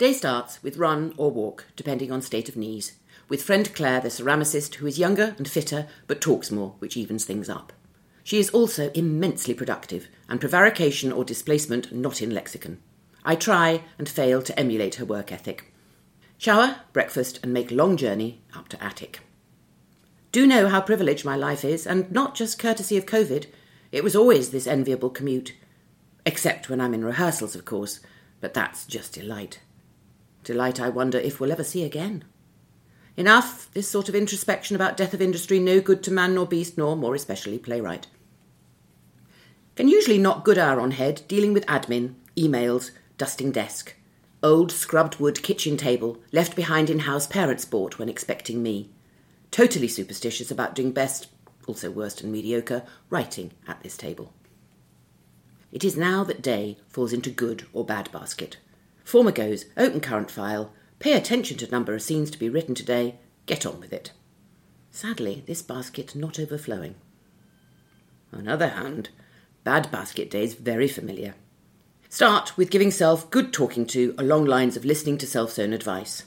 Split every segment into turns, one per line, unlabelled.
Day starts with run or walk, depending on state of knees, with friend Claire, the ceramicist, who is younger and fitter but talks more, which evens things up. She is also immensely productive, and prevarication or displacement not in lexicon. I try and fail to emulate her work ethic. Shower, breakfast, and make long journey up to attic. Do know how privileged my life is, and not just courtesy of COVID. It was always this enviable commute. Except when I'm in rehearsals, of course, but that's just delight. Delight I wonder if we'll ever see again. Enough, this sort of introspection about death of industry, no good to man nor beast, nor more especially playwright. Can usually knock good hour on head, dealing with admin, emails, dusting desk. Old scrubbed wood kitchen table, left behind in house parents bought when expecting me. Totally superstitious about doing best, also worst and mediocre, writing at this table. It is now that day falls into good or bad basket. Former goes, open current file, pay attention to number of scenes to be written today, get on with it. Sadly, this basket not overflowing. On the other hand, bad basket days very familiar. Start with giving self good talking to along lines of listening to self's own advice.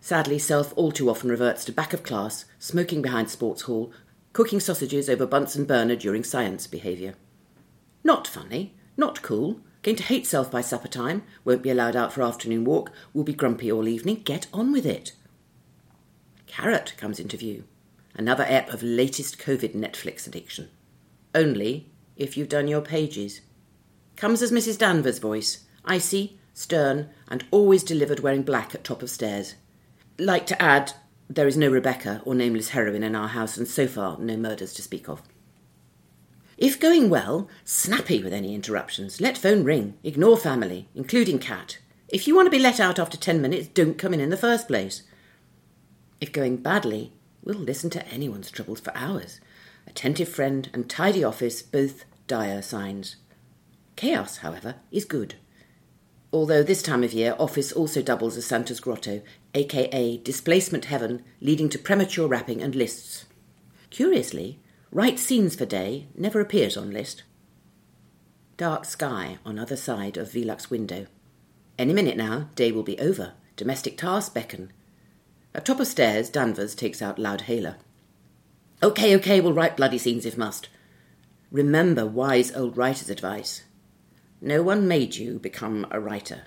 Sadly, self all too often reverts to back of class, smoking behind sports hall, cooking sausages over Bunsen burner during science behaviour. Not funny, not cool, going to hate self by supper time, won't be allowed out for afternoon walk, will be grumpy all evening, get on with it. Carrot comes into view, another ep of latest COVID Netflix addiction. Only if you've done your pages comes as Mrs. Danvers' voice, icy, stern, and always delivered wearing black at top of stairs. Like to add, there is no Rebecca or nameless heroine in our house, and so far no murders to speak of. If going well, snappy with any interruptions, let phone ring, ignore family, including cat. If you want to be let out after ten minutes, don't come in in the first place. If going badly, we'll listen to anyone's troubles for hours. Attentive friend and tidy office, both dire signs. Chaos, however, is good. Although this time of year, office also doubles as Santa's grotto, aka displacement heaven, leading to premature wrapping and lists. Curiously, write scenes for day never appears on list. Dark sky on other side of Velux window. Any minute now, day will be over. Domestic tasks beckon. At top of stairs, Danvers takes out loud hailer. Okay, okay, we'll write bloody scenes if must. Remember wise old writer's advice. No one made you become a writer.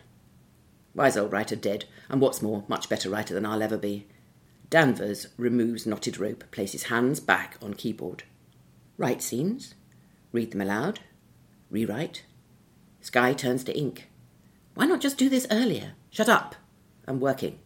Wise old writer dead, and what's more, much better writer than I'll ever be. Danvers removes knotted rope, places hands back on keyboard. Write scenes, read them aloud, rewrite. Sky turns to ink. Why not just do this earlier? Shut up. I'm working.